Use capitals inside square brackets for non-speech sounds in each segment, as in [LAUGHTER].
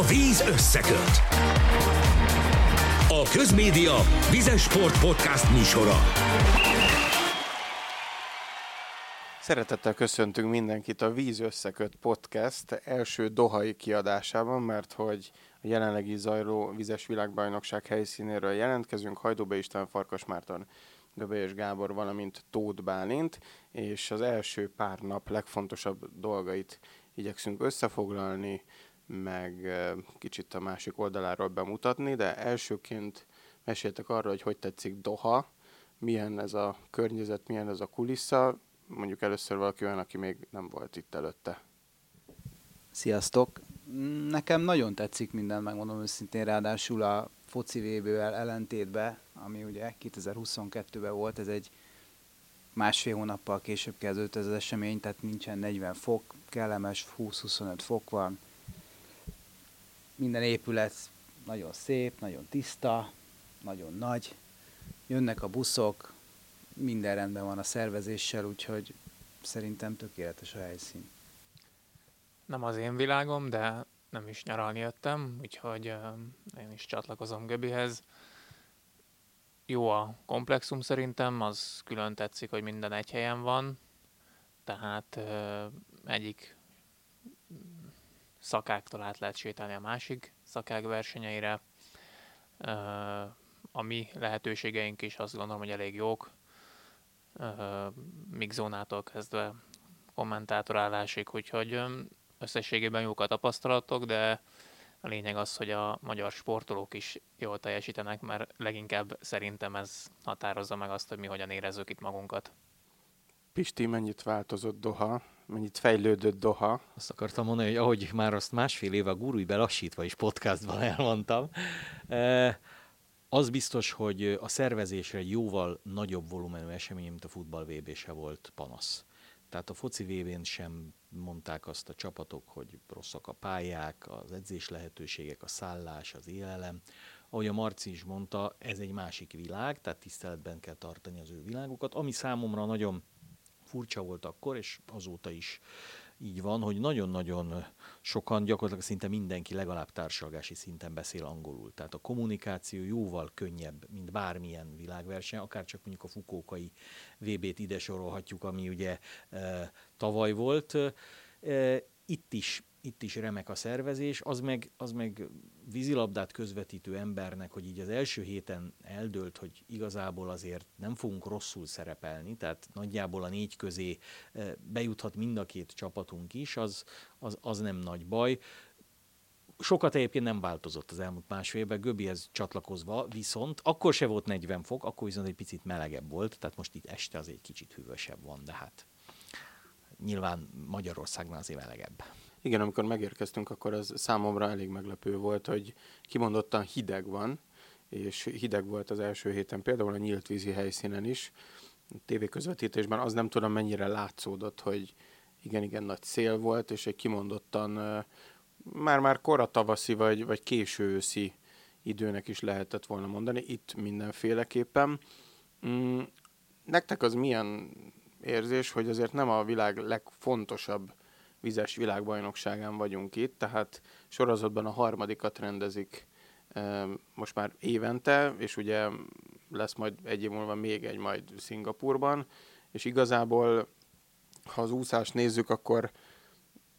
A víz összeköt. A Közmédia Vizes Sport Podcast műsora. Szeretettel köszöntünk mindenkit a Víz Összeköt podcast első dohai kiadásában, mert hogy a jelenlegi zajló vizes világbajnokság helyszínéről jelentkezünk. Hajdóbe István, Farkas Márton, Göbölyös Gábor, valamint Tóth Bálint, és az első pár nap legfontosabb dolgait igyekszünk összefoglalni, meg kicsit a másik oldaláról bemutatni, de elsőként meséltek arról, hogy hogy tetszik Doha, milyen ez a környezet, milyen ez a kulissza, mondjuk először valaki olyan, aki még nem volt itt előtte. Sziasztok! Nekem nagyon tetszik minden, megmondom őszintén, ráadásul a foci VB-vel ellentétben, ami ugye 2022-ben volt, ez egy másfél hónappal később kezdődött ez az esemény, tehát nincsen 40 fok, kellemes 20-25 fok van. Minden épület nagyon szép, nagyon tiszta, nagyon nagy. Jönnek a buszok, minden rendben van a szervezéssel, úgyhogy szerintem tökéletes a helyszín. Nem az én világom, de nem is nyaralni jöttem, úgyhogy én is csatlakozom Göbihez. Jó a komplexum szerintem, az külön tetszik, hogy minden egy helyen van, tehát egyik szakáktól át lehet sétálni a másik szakák versenyeire. A mi lehetőségeink is azt gondolom, hogy elég jók mixzónától kezdve kommentátorállásig, úgyhogy összességében jók a tapasztalatok, de a lényeg az, hogy a magyar sportolók is jól teljesítenek, mert leginkább szerintem ez határozza meg azt, hogy mi hogyan érezzük itt magunkat. Pisti, mennyit változott Doha? Mennyit fejlődött Doha? Azt akartam mondani, hogy ahogy már azt másfél éve a gurúj belassítva is podcastban [LAUGHS] elmondtam, az biztos, hogy a szervezésre jóval nagyobb volumenű esemény, mint a futball vb se volt panasz. Tehát a foci vb sem mondták azt a csapatok, hogy rosszak a pályák, az edzés lehetőségek, a szállás, az élelem. Ahogy a Marci is mondta, ez egy másik világ, tehát tiszteletben kell tartani az ő világukat. Ami számomra nagyon furcsa volt akkor, és azóta is így van, hogy nagyon-nagyon sokan, gyakorlatilag szinte mindenki legalább társalgási szinten beszél angolul. Tehát a kommunikáció jóval könnyebb, mint bármilyen világverseny, akár csak mondjuk a fukókai VB-t ide sorolhatjuk, ami ugye e, tavaly volt. E, itt is itt is remek a szervezés, az meg, az meg vízilabdát közvetítő embernek, hogy így az első héten eldőlt, hogy igazából azért nem fogunk rosszul szerepelni, tehát nagyjából a négy közé eh, bejuthat mind a két csapatunk is, az, az, az nem nagy baj. Sokat egyébként nem változott az elmúlt másfél évben, Göbihez csatlakozva, viszont akkor se volt 40 fok, akkor viszont egy picit melegebb volt, tehát most itt este az egy kicsit hűvösebb van, de hát nyilván Magyarországnál azért melegebb. Igen, amikor megérkeztünk, akkor az számomra elég meglepő volt, hogy kimondottan hideg van, és hideg volt az első héten, például a nyílt vízi helyszínen is. Tévéközvetítésben az nem tudom mennyire látszódott, hogy igen-igen nagy szél volt, és egy kimondottan már-már kora tavaszi vagy, vagy késő őszi időnek is lehetett volna mondani, itt mindenféleképpen. Mm, nektek az milyen érzés, hogy azért nem a világ legfontosabb vizes világbajnokságán vagyunk itt, tehát sorozatban a harmadikat rendezik most már évente, és ugye lesz majd egy év múlva még egy majd Szingapurban, és igazából, ha az úszást nézzük, akkor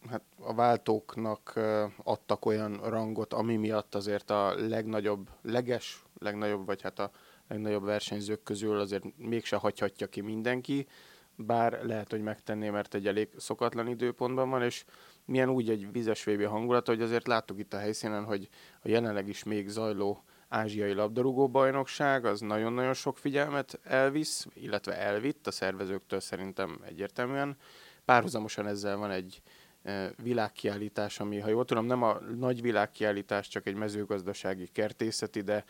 hát a váltóknak adtak olyan rangot, ami miatt azért a legnagyobb, leges, legnagyobb, vagy hát a legnagyobb versenyzők közül azért mégse hagyhatja ki mindenki, bár lehet, hogy megtenné, mert egy elég szokatlan időpontban van, és milyen úgy egy vizes VB hangulat, hogy azért láttuk itt a helyszínen, hogy a jelenleg is még zajló ázsiai labdarúgó bajnokság, az nagyon-nagyon sok figyelmet elvisz, illetve elvitt a szervezőktől szerintem egyértelműen. Párhuzamosan ezzel van egy e, világkiállítás, ami, ha jól tudom, nem a nagy világkiállítás, csak egy mezőgazdasági kertészeti, de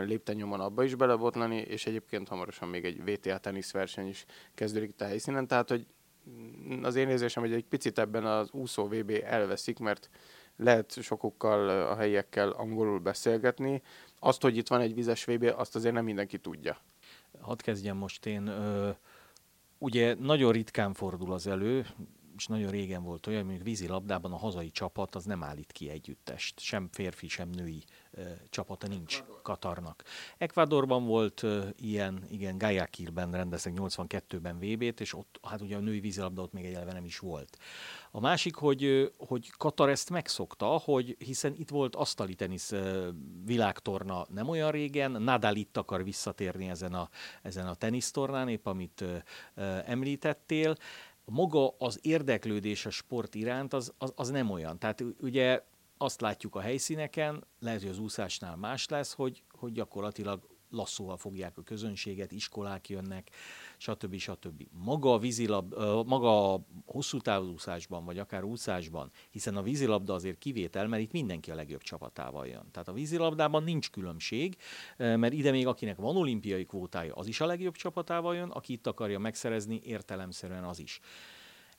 lépten abba is belebotlani, és egyébként hamarosan még egy VTA teniszverseny is kezdődik itt a helyszínen, tehát hogy az én érzésem, hogy egy picit ebben az úszó VB elveszik, mert lehet sokukkal, a helyiekkel angolul beszélgetni. Azt, hogy itt van egy vizes VB, azt azért nem mindenki tudja. Hadd kezdjem most én. Ö, ugye nagyon ritkán fordul az elő, és nagyon régen volt olyan, hogy vízilabdában a hazai csapat az nem állít ki együttest. Sem férfi, sem női csapata nincs Ecuador. Katarnak. Ecuadorban volt ilyen, igen, Guayaquilben rendeztek 82-ben VB-t, és ott, hát ugye a női vízilabda ott még egyelve nem is volt. A másik, hogy, hogy Katar ezt megszokta, hogy hiszen itt volt asztali tenisz világtorna nem olyan régen, Nadal itt akar visszatérni ezen a, ezen a tenisztornán, épp amit említettél, maga az érdeklődés a sport iránt az, az, az nem olyan. Tehát ugye azt látjuk a helyszíneken, lehet, hogy az úszásnál más lesz, hogy, hogy gyakorlatilag lasszóval fogják a közönséget, iskolák jönnek, stb. stb. Maga a vízilab, maga a hosszú távúszásban, vagy akár úszásban, hiszen a vízilabda azért kivétel, mert itt mindenki a legjobb csapatával jön. Tehát a vízilabdában nincs különbség, mert ide még akinek van olimpiai kvótája, az is a legjobb csapatával jön, aki itt akarja megszerezni, értelemszerűen az is.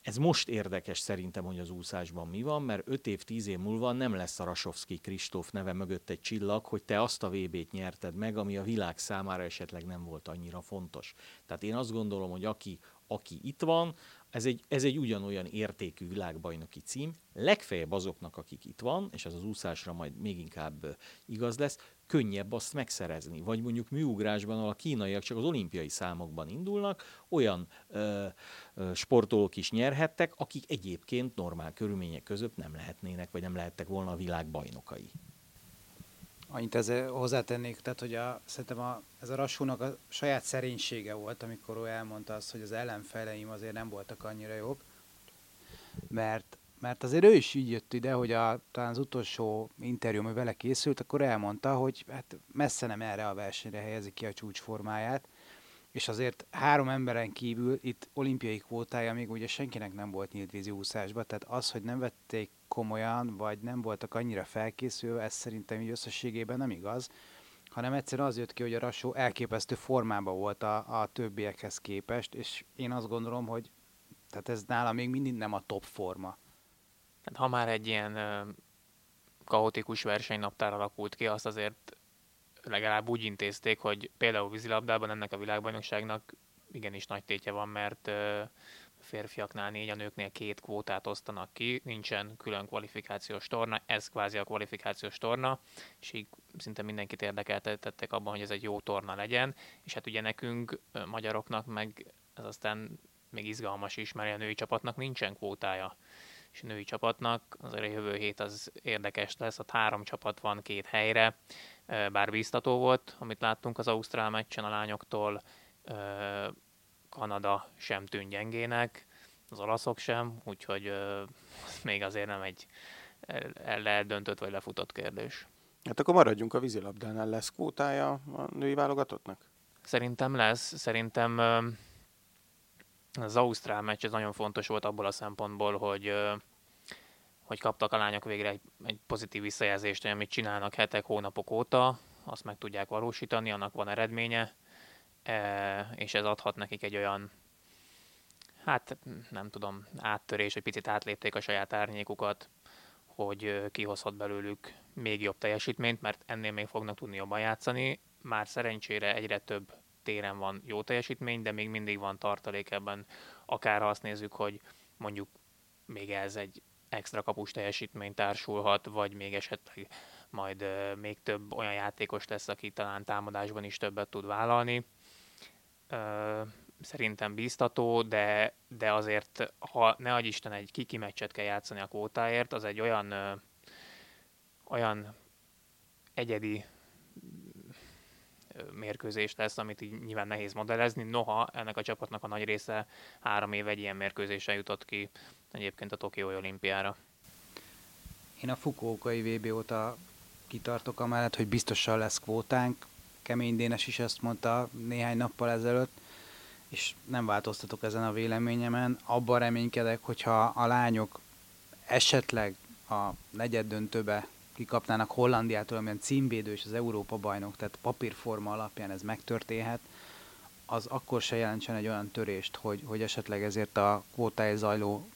Ez most érdekes szerintem, hogy az úszásban mi van, mert 5 év, 10 év múlva nem lesz a Rasovski Kristóf neve mögött egy csillag, hogy te azt a VB-t nyerted meg, ami a világ számára esetleg nem volt annyira fontos. Tehát én azt gondolom, hogy aki, aki itt van, ez egy, ez egy ugyanolyan értékű világbajnoki cím, legfeljebb azoknak, akik itt van, és ez az úszásra majd még inkább igaz lesz, könnyebb azt megszerezni. Vagy mondjuk műugrásban, ahol a kínaiak csak az olimpiai számokban indulnak, olyan ö, ö, sportolók is nyerhettek, akik egyébként normál körülmények között nem lehetnének, vagy nem lehettek volna a világ bajnokai. Annyit ezzel hozzátennék, tehát hogy a, szerintem a, ez a Rassúnak a saját szerénysége volt, amikor ő elmondta azt, hogy az ellenfeleim azért nem voltak annyira jók, mert mert azért ő is így jött ide, hogy a, talán az utolsó interjú, ami vele készült, akkor elmondta, hogy hát messze nem erre a versenyre helyezi ki a csúcsformáját, és azért három emberen kívül itt olimpiai kvótája még ugye senkinek nem volt nyílt vízi úszásba, tehát az, hogy nem vették komolyan, vagy nem voltak annyira felkészülve, ez szerintem így összességében nem igaz, hanem egyszerűen az jött ki, hogy a Rassó elképesztő formában volt a, a többiekhez képest, és én azt gondolom, hogy tehát ez nála még mindig nem a top forma. Hát ha már egy ilyen kaotikus versenynaptár alakult ki, azt azért legalább úgy intézték, hogy például vízilabdában ennek a világbajnokságnak igenis nagy tétje van, mert férfiaknál négy, a nőknél két kvótát osztanak ki, nincsen külön kvalifikációs torna, ez kvázi a kvalifikációs torna, és így szinte mindenkit érdekeltettek abban, hogy ez egy jó torna legyen, és hát ugye nekünk, magyaroknak meg ez aztán még izgalmas is, mert a női csapatnak nincsen kvótája és a női csapatnak. Azért a jövő hét az érdekes lesz, ott három csapat van két helyre, bár biztató volt, amit láttunk az Ausztrál meccsen a lányoktól, Kanada sem tűnt gyengének, az olaszok sem, úgyhogy még azért nem egy eldöntött vagy lefutott kérdés. Hát akkor maradjunk a vízilabdánál. Lesz kvótája a női válogatottnak? Szerintem lesz. Szerintem az Ausztrál meccs ez nagyon fontos volt abból a szempontból, hogy hogy kaptak a lányok végre egy, egy pozitív visszajelzést, hogy amit csinálnak hetek, hónapok óta, azt meg tudják valósítani, annak van eredménye, és ez adhat nekik egy olyan, hát nem tudom, áttörés, hogy picit átlépték a saját árnyékukat, hogy kihozhat belőlük még jobb teljesítményt, mert ennél még fognak tudni jobban játszani. Már szerencsére egyre több téren van jó teljesítmény, de még mindig van tartalék ebben, akár ha azt nézzük, hogy mondjuk még ez egy extra kapus teljesítmény társulhat, vagy még esetleg majd még több olyan játékos lesz, aki talán támadásban is többet tud vállalni. Szerintem bíztató, de, de azért, ha ne adj Isten egy kiki meccset kell játszani a kvótáért, az egy olyan, olyan egyedi mérkőzés lesz, amit így nyilván nehéz modellezni. Noha ennek a csapatnak a nagy része három év egy ilyen mérkőzésen jutott ki egyébként a Tokiói olimpiára. Én a Fukuokai VB óta kitartok amellett, hogy biztosan lesz kvótánk. Kemény Dénes is ezt mondta néhány nappal ezelőtt, és nem változtatok ezen a véleményemen. Abban reménykedek, hogyha a lányok esetleg a negyed döntőbe kikapnának Hollandiától, amilyen címvédő és az Európa bajnok, tehát papírforma alapján ez megtörténhet, az akkor se jelentsen egy olyan törést, hogy, hogy esetleg ezért a kvótája zajló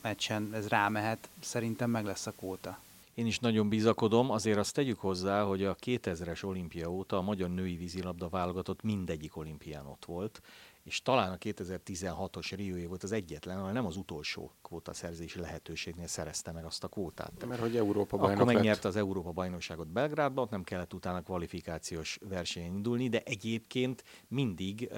meccsen ez rámehet. Szerintem meg lesz a kvóta. Én is nagyon bizakodom, azért azt tegyük hozzá, hogy a 2000-es olimpia óta a magyar női vízilabda válogatott mindegyik olimpián ott volt, és talán a 2016-os Rióé volt az egyetlen, ahol nem az utolsó kvótaszerzési lehetőségnél szerezte meg azt a kvótát. Mert hogy Európa bajnok Akkor megnyerte az Európa bajnokságot Belgrádban, nem kellett utána kvalifikációs versenyen indulni, de egyébként mindig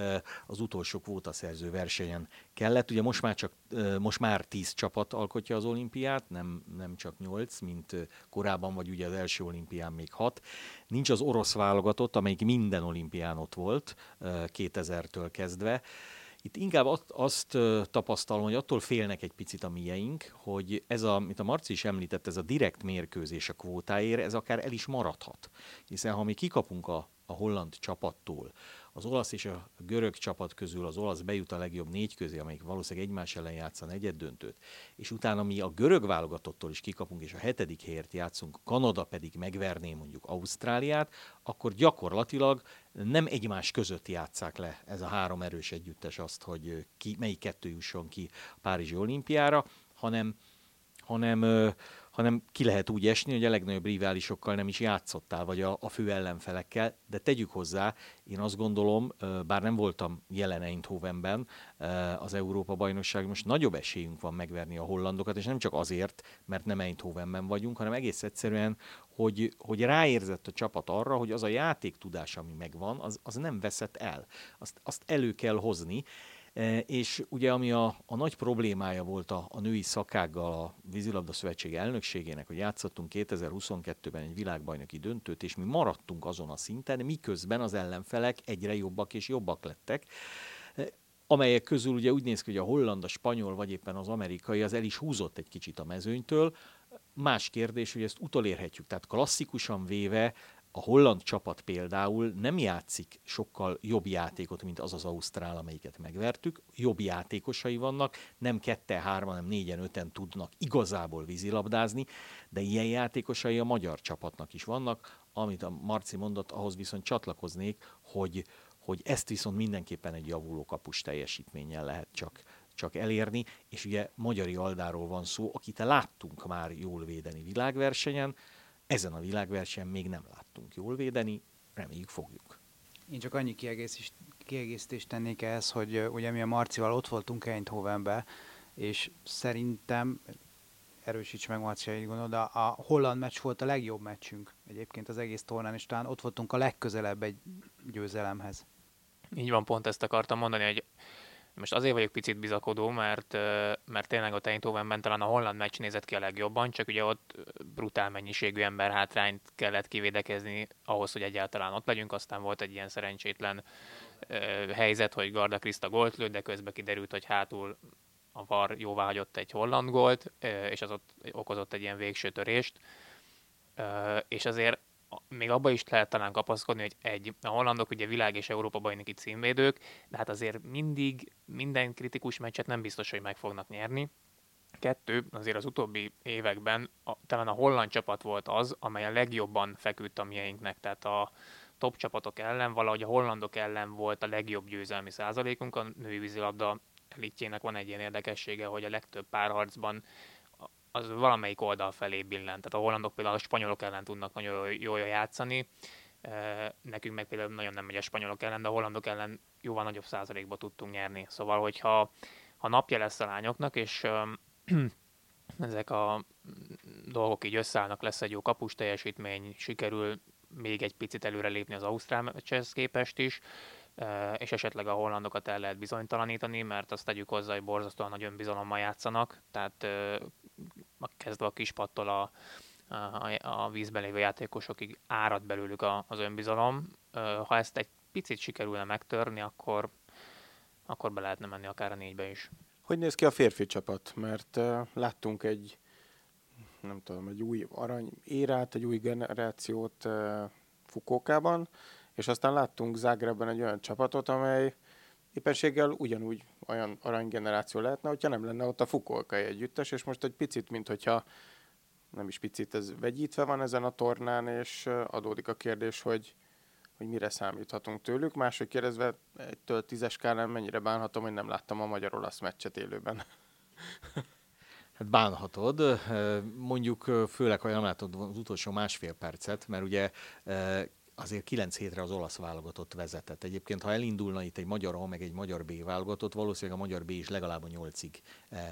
az utolsó kvótaszerző versenyen kellett. Ugye most már csak most már tíz csapat alkotja az olimpiát, nem, nem csak nyolc, mint korábban, vagy ugye az első olimpián még hat. Nincs az orosz válogatott, amelyik minden olimpián ott volt 2000-től kezdve. Itt inkább azt tapasztalom, hogy attól félnek egy picit a mieink, hogy ez a, mint a Marci is említett, ez a direkt mérkőzés a kvótáért, ez akár el is maradhat. Hiszen ha mi kikapunk a, a holland csapattól, az olasz és a görög csapat közül az olasz bejut a legjobb négy közé, amelyik valószínűleg egymás ellen játsza negyed döntőt, és utána mi a görög válogatottól is kikapunk, és a hetedik helyért játszunk, Kanada pedig megverné mondjuk Ausztráliát, akkor gyakorlatilag nem egymás között játszák le ez a három erős együttes azt, hogy ki, melyik kettő jusson ki a Párizsi olimpiára, hanem, hanem hanem ki lehet úgy esni, hogy a legnagyobb riválisokkal nem is játszottál, vagy a, a fő ellenfelekkel, de tegyük hozzá, én azt gondolom, bár nem voltam jelen Eindhovenben az Európa-bajnokság, most nagyobb esélyünk van megverni a hollandokat, és nem csak azért, mert nem Eindhovenben vagyunk, hanem egész egyszerűen, hogy, hogy ráérzett a csapat arra, hogy az a játéktudás, ami megvan, az, az nem veszett el. Azt, azt elő kell hozni, és ugye ami a, a nagy problémája volt a, a női szakággal a vízilabda szövetség elnökségének, hogy játszottunk 2022-ben egy világbajnoki döntőt, és mi maradtunk azon a szinten, miközben az ellenfelek egyre jobbak és jobbak lettek e, amelyek közül ugye úgy néz ki, hogy a holland, a spanyol, vagy éppen az amerikai, az el is húzott egy kicsit a mezőnytől. Más kérdés, hogy ezt utolérhetjük. Tehát klasszikusan véve a holland csapat például nem játszik sokkal jobb játékot, mint az az Ausztrál, amelyiket megvertük. Jobb játékosai vannak, nem kette, hárman, hanem négyen, öten tudnak igazából vízilabdázni, de ilyen játékosai a magyar csapatnak is vannak, amit a Marci mondott, ahhoz viszont csatlakoznék, hogy, hogy ezt viszont mindenképpen egy javuló kapus teljesítménnyel lehet csak, csak elérni, és ugye Magyari Aldáról van szó, akit láttunk már jól védeni világversenyen, ezen a világversenyen még nem láttunk jól védeni, reméljük fogjuk. Én csak annyi kiegészítést, kiegészítést tennék ehhez, hogy ugye mi a Marcival ott voltunk Eindhovenbe, és szerintem, erősíts meg Marcia, így gondolod, de a holland meccs volt a legjobb meccsünk egyébként az egész tornán, és talán ott voltunk a legközelebb egy győzelemhez. Így van, pont ezt akartam mondani, hogy most azért vagyok picit bizakodó, mert, mert tényleg a Eindhovenben talán a holland meccs nézett ki a legjobban, csak ugye ott brutál mennyiségű ember hátrányt kellett kivédekezni ahhoz, hogy egyáltalán ott legyünk. Aztán volt egy ilyen szerencsétlen helyzet, hogy Garda Krista gólt lőtt, de közben kiderült, hogy hátul a VAR jóvá hagyott egy holland gólt, és az ott okozott egy ilyen végső törést. És azért még abba is lehet talán kapaszkodni, hogy egy, a hollandok ugye világ és Európa bajnoki címvédők, de hát azért mindig minden kritikus meccset nem biztos, hogy meg fognak nyerni. Kettő, azért az utóbbi években a, talán a holland csapat volt az, amely a legjobban feküdt a mieinknek, tehát a top csapatok ellen, valahogy a hollandok ellen volt a legjobb győzelmi százalékunk, a női vízilabda elitjének van egy ilyen érdekessége, hogy a legtöbb párharcban az valamelyik oldal felé billent. Tehát a hollandok például a spanyolok ellen tudnak nagyon jól játszani, nekünk meg például nagyon nem megy a spanyolok ellen, de a hollandok ellen jóval nagyobb százalékba tudtunk nyerni. Szóval, hogyha ha napja lesz a lányoknak, és [CLEARS THROAT] ezek a dolgok így összeállnak, lesz egy jó kapus teljesítmény, sikerül még egy picit előrelépni az Ausztrál meccshez képest is, és esetleg a hollandokat el lehet bizonytalanítani, mert azt tegyük hozzá, hogy borzasztóan nagy önbizalommal játszanak, tehát kezdve a kispattól a, a, a vízben lévő játékosokig árad belőlük a, az önbizalom. Ha ezt egy picit sikerülne megtörni, akkor, akkor be lehetne menni akár a négybe is. Hogy néz ki a férfi csapat? Mert uh, láttunk egy, nem tudom, egy új arany érát, egy új generációt uh, Fukókában, és aztán láttunk Zágrebben egy olyan csapatot, amely éppenséggel ugyanúgy olyan aranygeneráció lehetne, hogyha nem lenne ott a Fukolkai együttes, és most egy picit, mint hogyha nem is picit, ez vegyítve van ezen a tornán, és adódik a kérdés, hogy, hogy mire számíthatunk tőlük. Máshogy kérdezve, egytől tízes skálán mennyire bánhatom, hogy nem láttam a magyar-olasz meccset élőben. [LAUGHS] Hát bánhatod, mondjuk főleg, ha nem látod az utolsó másfél percet, mert ugye azért 9 hétre az olasz válogatott vezetett. Egyébként, ha elindulna itt egy magyar A, meg egy magyar B válogatott, valószínűleg a magyar B is legalább a 8-ig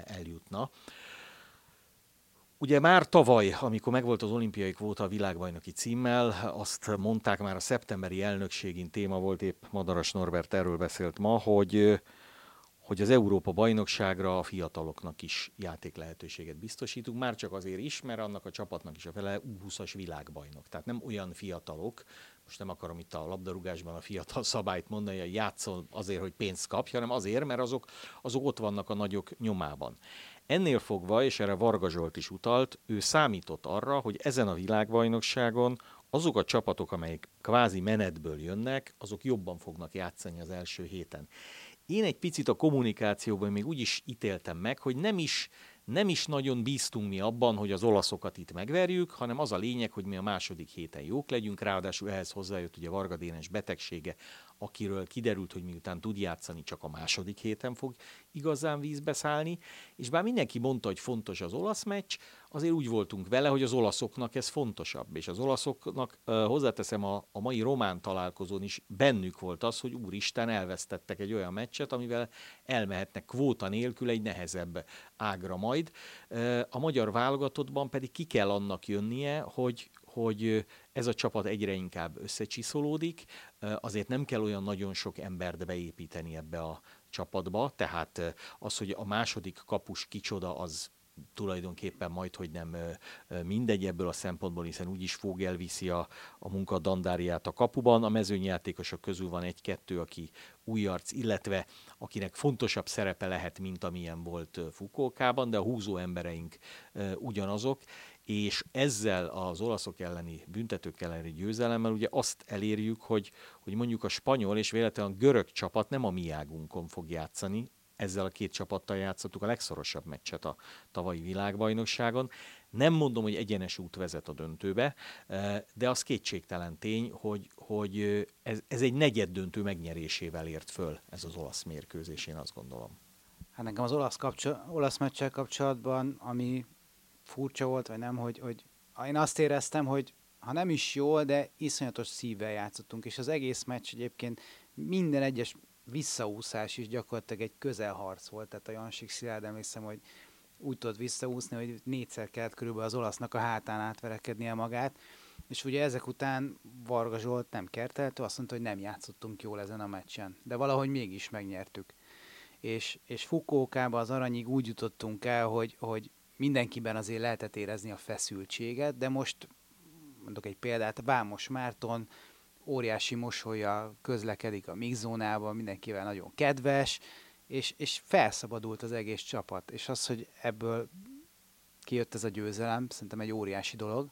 eljutna. Ugye már tavaly, amikor megvolt az olimpiai kvóta a világbajnoki címmel, azt mondták már a szeptemberi elnökségén téma volt, épp Madaras Norbert erről beszélt ma, hogy hogy az Európa bajnokságra a fiataloknak is játék lehetőséget biztosítunk, már csak azért is, mert annak a csapatnak is a fele U20-as világbajnok. Tehát nem olyan fiatalok, most nem akarom itt a labdarúgásban a fiatal szabályt mondani, hogy játszol azért, hogy pénzt kapj, hanem azért, mert azok, azok ott vannak a nagyok nyomában. Ennél fogva, és erre Varga Zsolt is utalt, ő számított arra, hogy ezen a világbajnokságon azok a csapatok, amelyek kvázi menetből jönnek, azok jobban fognak játszani az első héten. Én egy picit a kommunikációban még úgy is ítéltem meg, hogy nem is, nem is nagyon bíztunk mi abban, hogy az olaszokat itt megverjük, hanem az a lényeg, hogy mi a második héten jók legyünk, ráadásul ehhez hozzájött ugye Varga Dénes betegsége, akiről kiderült, hogy miután tud játszani, csak a második héten fog igazán vízbe szállni, és bár mindenki mondta, hogy fontos az olasz meccs, azért úgy voltunk vele, hogy az olaszoknak ez fontosabb, és az olaszoknak hozzáteszem a, a mai román találkozón is bennük volt az, hogy úristen elvesztettek egy olyan meccset, amivel elmehetnek kvóta nélkül egy nehezebb ágra majd. A magyar válogatottban pedig ki kell annak jönnie, hogy, hogy ez a csapat egyre inkább összecsiszolódik, azért nem kell olyan nagyon sok embert beépíteni ebbe a csapatba, tehát az, hogy a második kapus kicsoda, az tulajdonképpen majd, hogy nem mindegy ebből a szempontból, hiszen úgyis fog elviszi a, a munka dandáriát a kapuban. A mezőnyjátékosok közül van egy-kettő, aki új arc, illetve akinek fontosabb szerepe lehet, mint amilyen volt Fukókában, de a húzó embereink ugyanazok, és ezzel az olaszok elleni, büntetők elleni győzelemmel ugye azt elérjük, hogy, hogy mondjuk a spanyol és véletlenül a görög csapat nem a mi águnkon fog játszani, ezzel a két csapattal játszottuk a legszorosabb meccset a tavalyi világbajnokságon. Nem mondom, hogy egyenes út vezet a döntőbe, eh, de az kétségtelen tény, hogy, hogy ez, ez egy negyed döntő megnyerésével ért föl ez az olasz mérkőzés, én azt gondolom. Hát nekem az olasz, kapcsol- olasz meccsel kapcsolatban, ami furcsa volt, vagy nem, hogy, hogy én azt éreztem, hogy ha nem is jól, de iszonyatos szívvel játszottunk, és az egész meccs egyébként minden egyes visszaúszás is gyakorlatilag egy közelharc volt, tehát a Jansik Szilárd emlékszem, hogy úgy tudott visszaúszni, hogy négyszer kellett körülbelül az olasznak a hátán átverekednie magát, és ugye ezek után Varga Zsolt nem kertelt, azt mondta, hogy nem játszottunk jól ezen a meccsen, de valahogy mégis megnyertük. És, és Fukókába az aranyig úgy jutottunk el, hogy, hogy mindenkiben azért lehetett érezni a feszültséget, de most mondok egy példát, Vámos Márton óriási mosolya közlekedik a mixzónában, mindenkivel nagyon kedves, és, és felszabadult az egész csapat. És az, hogy ebből kijött ez a győzelem, szerintem egy óriási dolog.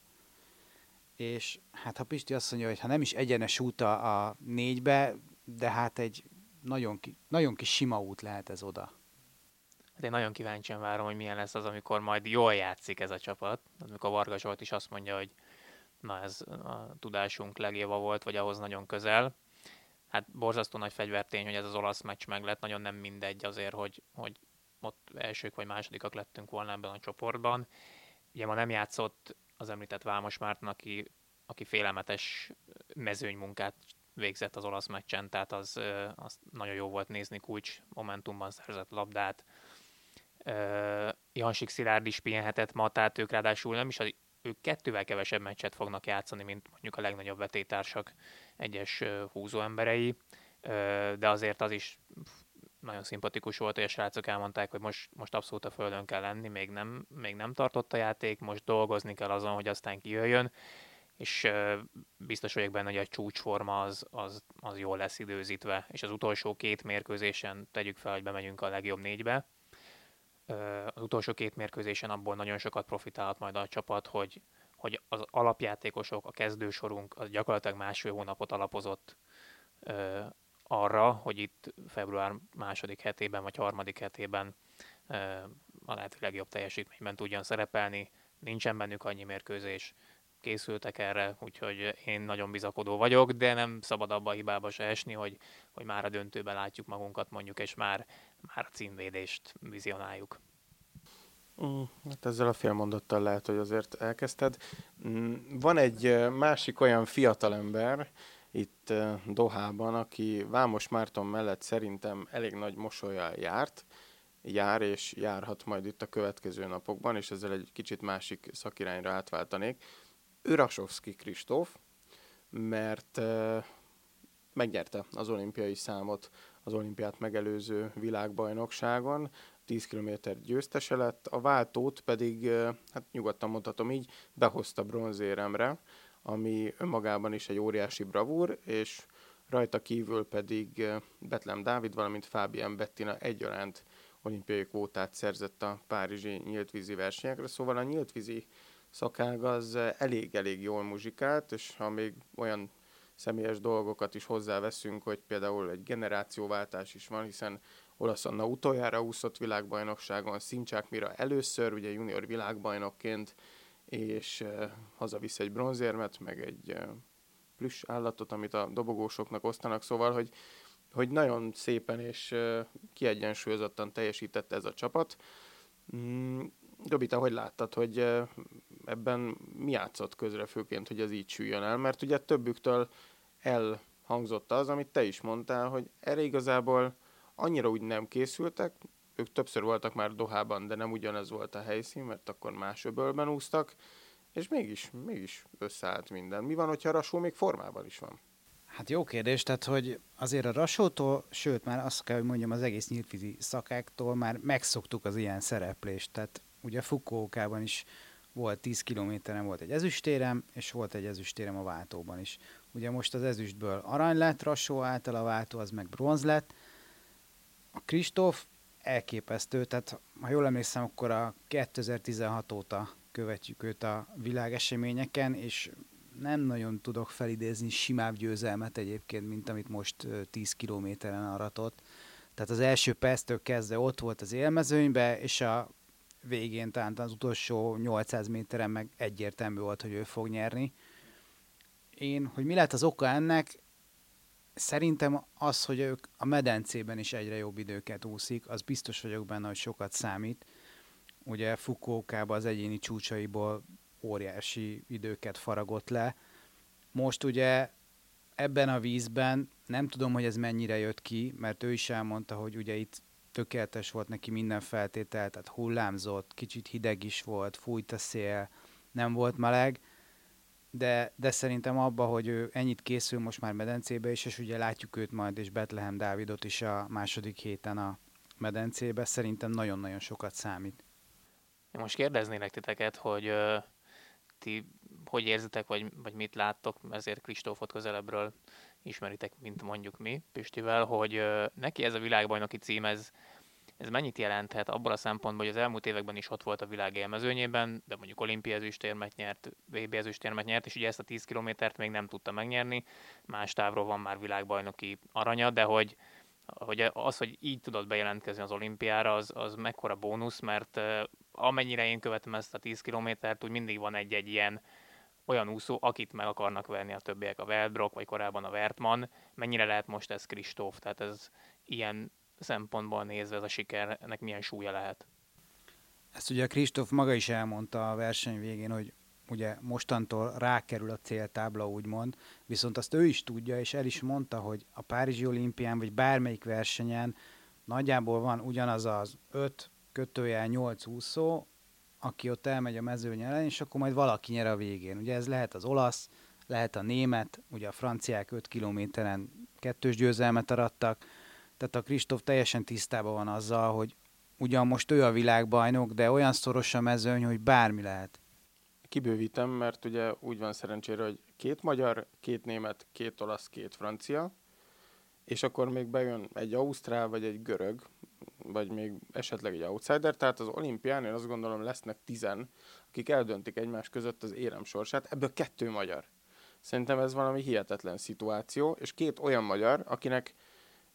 És hát ha Pisti azt mondja, hogy ha nem is egyenes út a, a négybe, de hát egy nagyon, ki, nagyon kis sima út lehet ez oda. Hát én nagyon kíváncsian várom, hogy milyen lesz az, amikor majd jól játszik ez a csapat. Amikor Varga Zsolt is azt mondja, hogy na ez a tudásunk legjava volt, vagy ahhoz nagyon közel. Hát borzasztó nagy fegyvertény, hogy ez az olasz meccs meg lett, nagyon nem mindegy azért, hogy, hogy ott elsők vagy másodikak lettünk volna ebben a csoportban. Ugye ma nem játszott az említett Vámos Márton, aki, aki félelmetes mezőnymunkát végzett az olasz meccsen, tehát az, az nagyon jó volt nézni, kulcs momentumban szerzett labdát. Jansik Szilárd is pihenhetett ma, tehát ők ráadásul nem is az ők kettővel kevesebb meccset fognak játszani, mint mondjuk a legnagyobb vetétársak egyes húzó emberei, de azért az is nagyon szimpatikus volt, hogy a srácok elmondták, hogy most, most abszolút a földön kell lenni, még nem, még nem tartott a játék, most dolgozni kell azon, hogy aztán kijöjjön, és biztos vagyok benne, hogy a csúcsforma az, az, az jól lesz időzítve, és az utolsó két mérkőzésen tegyük fel, hogy bemegyünk a legjobb négybe, az utolsó két mérkőzésen abból nagyon sokat profitálhat majd a csapat, hogy, hogy az alapjátékosok, a kezdősorunk az gyakorlatilag másfél hónapot alapozott ö, arra, hogy itt február második hetében vagy harmadik hetében ö, a lehető legjobb teljesítményben tudjon szerepelni. Nincsen bennük annyi mérkőzés, készültek erre, úgyhogy én nagyon bizakodó vagyok, de nem szabad abba a hibába se esni, hogy, hogy már a döntőben látjuk magunkat mondjuk, és már, már a címvédést vizionáljuk. Mm, hát ezzel a félmondattal lehet, hogy azért elkezdted. Mm, van egy másik olyan fiatalember itt Dohában, aki Vámos Márton mellett szerintem elég nagy mosolyal járt, jár és járhat majd itt a következő napokban, és ezzel egy kicsit másik szakirányra átváltanék. Ő Rasovski Kristóf, mert megnyerte az olimpiai számot az olimpiát megelőző világbajnokságon, 10 km győztese lett, a váltót pedig, hát nyugodtan mondhatom így, behozta bronzéremre, ami önmagában is egy óriási bravúr, és rajta kívül pedig Betlem Dávid, valamint Fábián Bettina egyaránt olimpiai kvótát szerzett a párizsi nyíltvízi versenyekre, szóval a nyíltvízi szakág az elég-elég jól muzsikált, és ha még olyan személyes dolgokat is hozzáveszünk, hogy például egy generációváltás is van, hiszen Olasz Anna utoljára úszott világbajnokságon, Szincsák Mira először, ugye junior világbajnokként, és uh, hazavisz egy bronzérmet, meg egy uh, plüss állatot, amit a dobogósoknak osztanak, szóval, hogy, hogy nagyon szépen és uh, kiegyensúlyozottan teljesített ez a csapat. Mm, Dobi, te hogy láttad, hogy uh, ebben mi játszott közre főként, hogy ez így süljön el? Mert ugye többüktől elhangzott az, amit te is mondtál, hogy erre igazából annyira úgy nem készültek, ők többször voltak már Dohában, de nem ugyanez volt a helyszín, mert akkor más öbölben úsztak, és mégis, mégis összeállt minden. Mi van, hogyha Rasó még formában is van? Hát jó kérdés, tehát hogy azért a Rasótól, sőt már azt kell, hogy mondjam, az egész nyíltvízi szakáktól már megszoktuk az ilyen szereplést. Tehát ugye Fukuokában is volt 10 kilométeren volt egy ezüstérem, és volt egy ezüstérem a váltóban is. Ugye most az ezüstből arany lett Rasó által, a váltó az meg bronz lett. A Kristóf elképesztő, tehát ha jól emlékszem, akkor a 2016 óta követjük őt a világeseményeken, és nem nagyon tudok felidézni simább győzelmet egyébként, mint amit most 10 kilométeren aratott. Tehát az első perctől kezdve ott volt az élmezőnybe, és a végén, talán az utolsó 800 méteren meg egyértelmű volt, hogy ő fog nyerni. Én, hogy mi lehet az oka ennek, szerintem az, hogy ők a medencében is egyre jobb időket úszik, az biztos vagyok benne, hogy sokat számít. Ugye Fukuokában az egyéni csúcsaiból óriási időket faragott le. Most ugye ebben a vízben nem tudom, hogy ez mennyire jött ki, mert ő is elmondta, hogy ugye itt tökéletes volt neki minden feltétel, tehát hullámzott, kicsit hideg is volt, fújt a szél, nem volt meleg, de, de szerintem abba, hogy ő ennyit készül most már medencébe is, és ugye látjuk őt majd, és Betlehem Dávidot is a második héten a medencébe, szerintem nagyon-nagyon sokat számít. Én most kérdeznélek titeket, hogy uh, ti hogy érzitek, vagy, vagy mit láttok, ezért Kristófot közelebbről ismeritek, mint mondjuk mi Pistivel, hogy uh, neki ez a világbajnoki cím, ez, ez mennyit jelenthet abból a szempontból, hogy az elmúlt években is ott volt a világ élmezőnyében, de mondjuk olimpiai ezüstérmet nyert, VB ezüstérmet nyert, és ugye ezt a 10 kilométert még nem tudta megnyerni, más távról van már világbajnoki aranya, de hogy, hogy az, hogy így tudott bejelentkezni az olimpiára, az, az mekkora bónusz, mert amennyire én követem ezt a 10 kilométert, úgy mindig van egy-egy ilyen olyan úszó, akit meg akarnak venni a többiek, a Veldbrock, vagy korábban a Vertman. Mennyire lehet most ez Kristóf? Tehát ez ilyen szempontból nézve ez a sikernek milyen súlya lehet? Ezt ugye Kristóf maga is elmondta a verseny végén, hogy ugye mostantól rákerül a céltábla, úgymond, viszont azt ő is tudja, és el is mondta, hogy a Párizsi olimpián, vagy bármelyik versenyen nagyjából van ugyanaz az öt kötőjel nyolc úszó, aki ott elmegy a mezőny ellen, és akkor majd valaki nyer a végén. Ugye ez lehet az olasz, lehet a német, ugye a franciák 5 kilométeren kettős győzelmet arattak, tehát a Kristóf teljesen tisztában van azzal, hogy ugyan most ő a világbajnok, de olyan szoros a mezőny, hogy bármi lehet. Kibővítem, mert ugye úgy van szerencsére, hogy két magyar, két német, két olasz, két francia, és akkor még bejön egy ausztrál, vagy egy görög, vagy még esetleg egy outsider, tehát az olimpián én azt gondolom lesznek tizen, akik eldöntik egymás között az érem sorsát, ebből kettő magyar. Szerintem ez valami hihetetlen szituáció, és két olyan magyar, akinek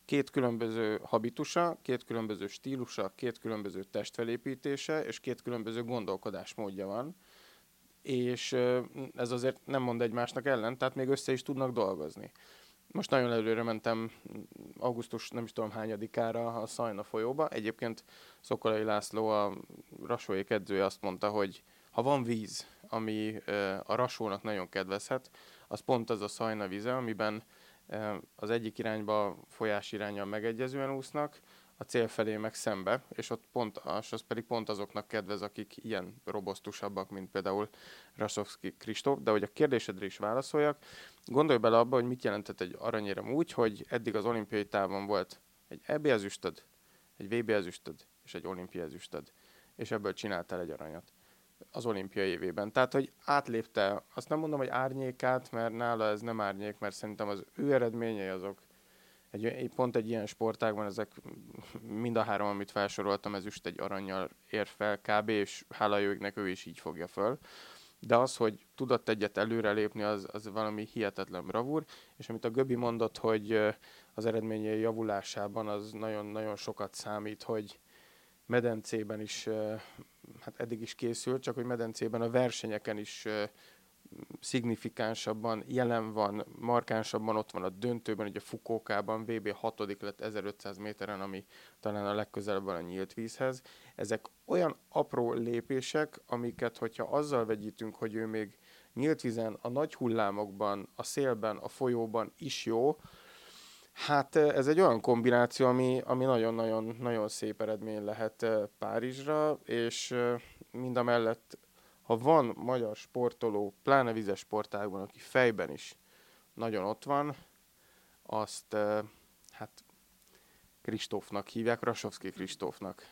két különböző habitusa, két különböző stílusa, két különböző testfelépítése és két különböző gondolkodásmódja van, és ez azért nem mond egymásnak ellen, tehát még össze is tudnak dolgozni. Most nagyon előre mentem augusztus nem is tudom hányadikára a Szajna folyóba. Egyébként Szokolai László, a Rasóék edzője azt mondta, hogy ha van víz, ami a Rasónak nagyon kedvezhet, az pont az a Szajna vize, amiben az egyik irányba folyás irányal megegyezően úsznak, a cél felé meg szembe, és ott pont, az, az pedig pont azoknak kedvez, akik ilyen robosztusabbak, mint például Rasovski Kristóf. De hogy a kérdésedre is válaszoljak, gondolj bele abba, hogy mit jelentett egy aranyérem úgy, hogy eddig az olimpiai távon volt egy EB ezüstöd, egy VB ezüstöd és egy olimpiai ezüstöd, és ebből csináltál egy aranyat az olimpia évében. Tehát, hogy átlépte, azt nem mondom, hogy árnyékát, mert nála ez nem árnyék, mert szerintem az ő eredményei azok egy, pont egy ilyen sportágban ezek mind a három, amit felsoroltam, ezüst egy aranyjal ér fel kb. és hála jögnek ő is így fogja föl. De az, hogy tudott egyet előrelépni, az, az valami hihetetlen bravúr, és amit a Göbi mondott, hogy az eredményei javulásában az nagyon-nagyon sokat számít, hogy medencében is, hát eddig is készült, csak hogy medencében a versenyeken is szignifikánsabban jelen van, markánsabban ott van a döntőben, ugye Fukókában VB 6 lett 1500 méteren, ami talán a legközelebb a nyílt vízhez. Ezek olyan apró lépések, amiket, hogyha azzal vegyítünk, hogy ő még nyílt vízen, a nagy hullámokban, a szélben, a folyóban is jó, Hát ez egy olyan kombináció, ami, ami nagyon-nagyon nagyon szép eredmény lehet Párizsra, és mind a mellett ha van magyar sportoló, pláne vizes sportágban, aki fejben is nagyon ott van, azt hát Kristófnak hívják, Rasovszki Kristófnak.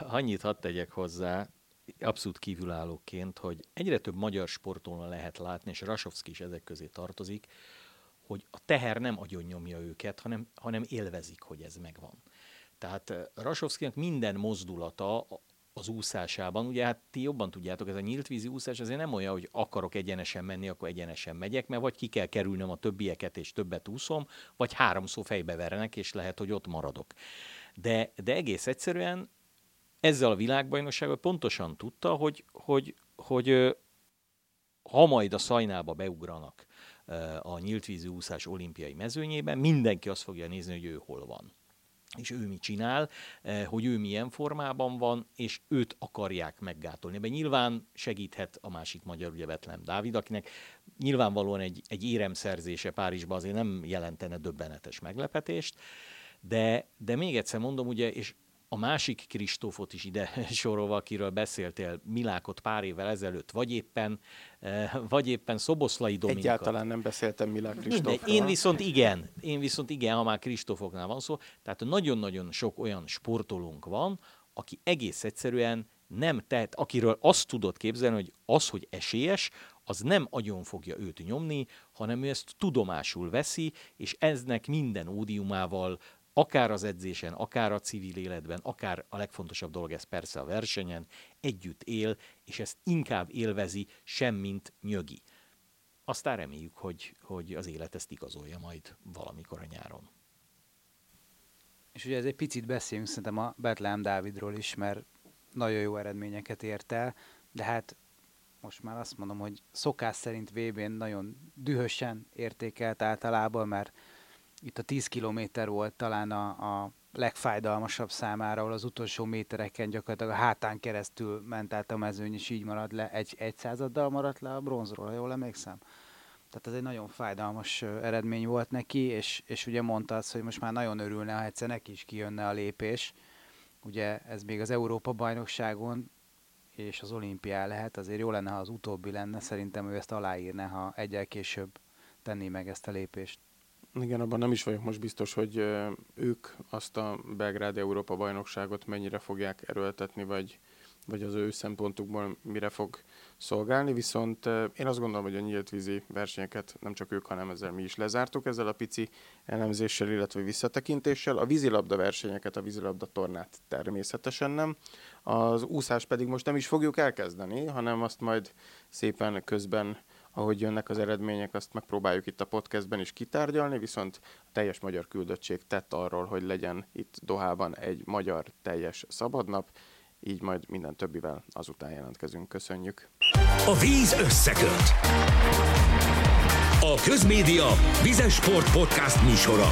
Annyit hadd tegyek hozzá, abszolút kívülállóként, hogy egyre több magyar sportolóna lehet látni, és Rasovszki is ezek közé tartozik, hogy a teher nem agyon nyomja őket, hanem, hanem élvezik, hogy ez megvan. Tehát Rasovszkinak minden mozdulata az úszásában. Ugye hát ti jobban tudjátok, ez a nyílt vízi úszás azért nem olyan, hogy akarok egyenesen menni, akkor egyenesen megyek, mert vagy ki kell kerülnöm a többieket, és többet úszom, vagy háromszor fejbe vernek, és lehet, hogy ott maradok. De, de egész egyszerűen ezzel a világbajnoksággal pontosan tudta, hogy, hogy, hogy ha majd a szajnába beugranak a nyíltvízi úszás olimpiai mezőnyében, mindenki azt fogja nézni, hogy ő hol van. És ő mit csinál, eh, hogy ő milyen formában van, és őt akarják meggátolni. Ebben nyilván segíthet a másik magyar, ugye Betlem Dávid, akinek nyilvánvalóan egy, egy éremszerzése Párizsban azért nem jelentene döbbenetes meglepetést, de, de még egyszer mondom, ugye, és a másik Kristófot is ide [LAUGHS] sorolva, akiről beszéltél, Milákot pár évvel ezelőtt, vagy éppen, eh, vagy éppen Szoboszlai Dominikat. Egyáltalán nem beszéltem Milák Kristófról. Én viszont igen, én viszont igen, ha már Kristófoknál van szó. Tehát nagyon-nagyon sok olyan sportolónk van, aki egész egyszerűen nem tehet, akiről azt tudod képzelni, hogy az, hogy esélyes, az nem agyon fogja őt nyomni, hanem ő ezt tudomásul veszi, és eznek minden ódiumával, akár az edzésen, akár a civil életben, akár a legfontosabb dolog ez persze a versenyen, együtt él, és ezt inkább élvezi, semmint nyögi. Aztán reméljük, hogy, hogy az élet ezt igazolja majd valamikor a nyáron. És ugye ez egy picit beszéljünk szerintem a Betlehem Dávidról is, mert nagyon jó eredményeket ért el, de hát most már azt mondom, hogy szokás szerint VB-n nagyon dühösen értékelt általában, mert itt a 10 kilométer volt talán a, a legfájdalmasabb számára, ahol az utolsó métereken gyakorlatilag a hátán keresztül ment át a mezőny, és így maradt le, egy, egy századdal maradt le a bronzról, ha jól emlékszem. Tehát ez egy nagyon fájdalmas eredmény volt neki, és, és ugye mondta azt, hogy most már nagyon örülne, ha egyszer neki is kijönne a lépés. Ugye ez még az Európa bajnokságon és az olimpián lehet, azért jó lenne, ha az utóbbi lenne, szerintem ő ezt aláírne, ha egyel később tenné meg ezt a lépést. Igen, abban nem is vagyok most biztos, hogy ők azt a Belgrád Európa bajnokságot mennyire fogják erőltetni, vagy, vagy az ő szempontukból mire fog szolgálni, viszont én azt gondolom, hogy a nyílt vízi versenyeket nem csak ők, hanem ezzel mi is lezártuk ezzel a pici elemzéssel, illetve visszatekintéssel. A vízilabda versenyeket, a vízilabda tornát természetesen nem. Az úszás pedig most nem is fogjuk elkezdeni, hanem azt majd szépen közben ahogy jönnek az eredmények, azt megpróbáljuk itt a podcastben is kitárgyalni, viszont a teljes magyar küldöttség tett arról, hogy legyen itt Dohában egy magyar teljes szabadnap, így majd minden többivel azután jelentkezünk. Köszönjük! A víz összeköt! A Közmédia Vizes Sport Podcast műsora.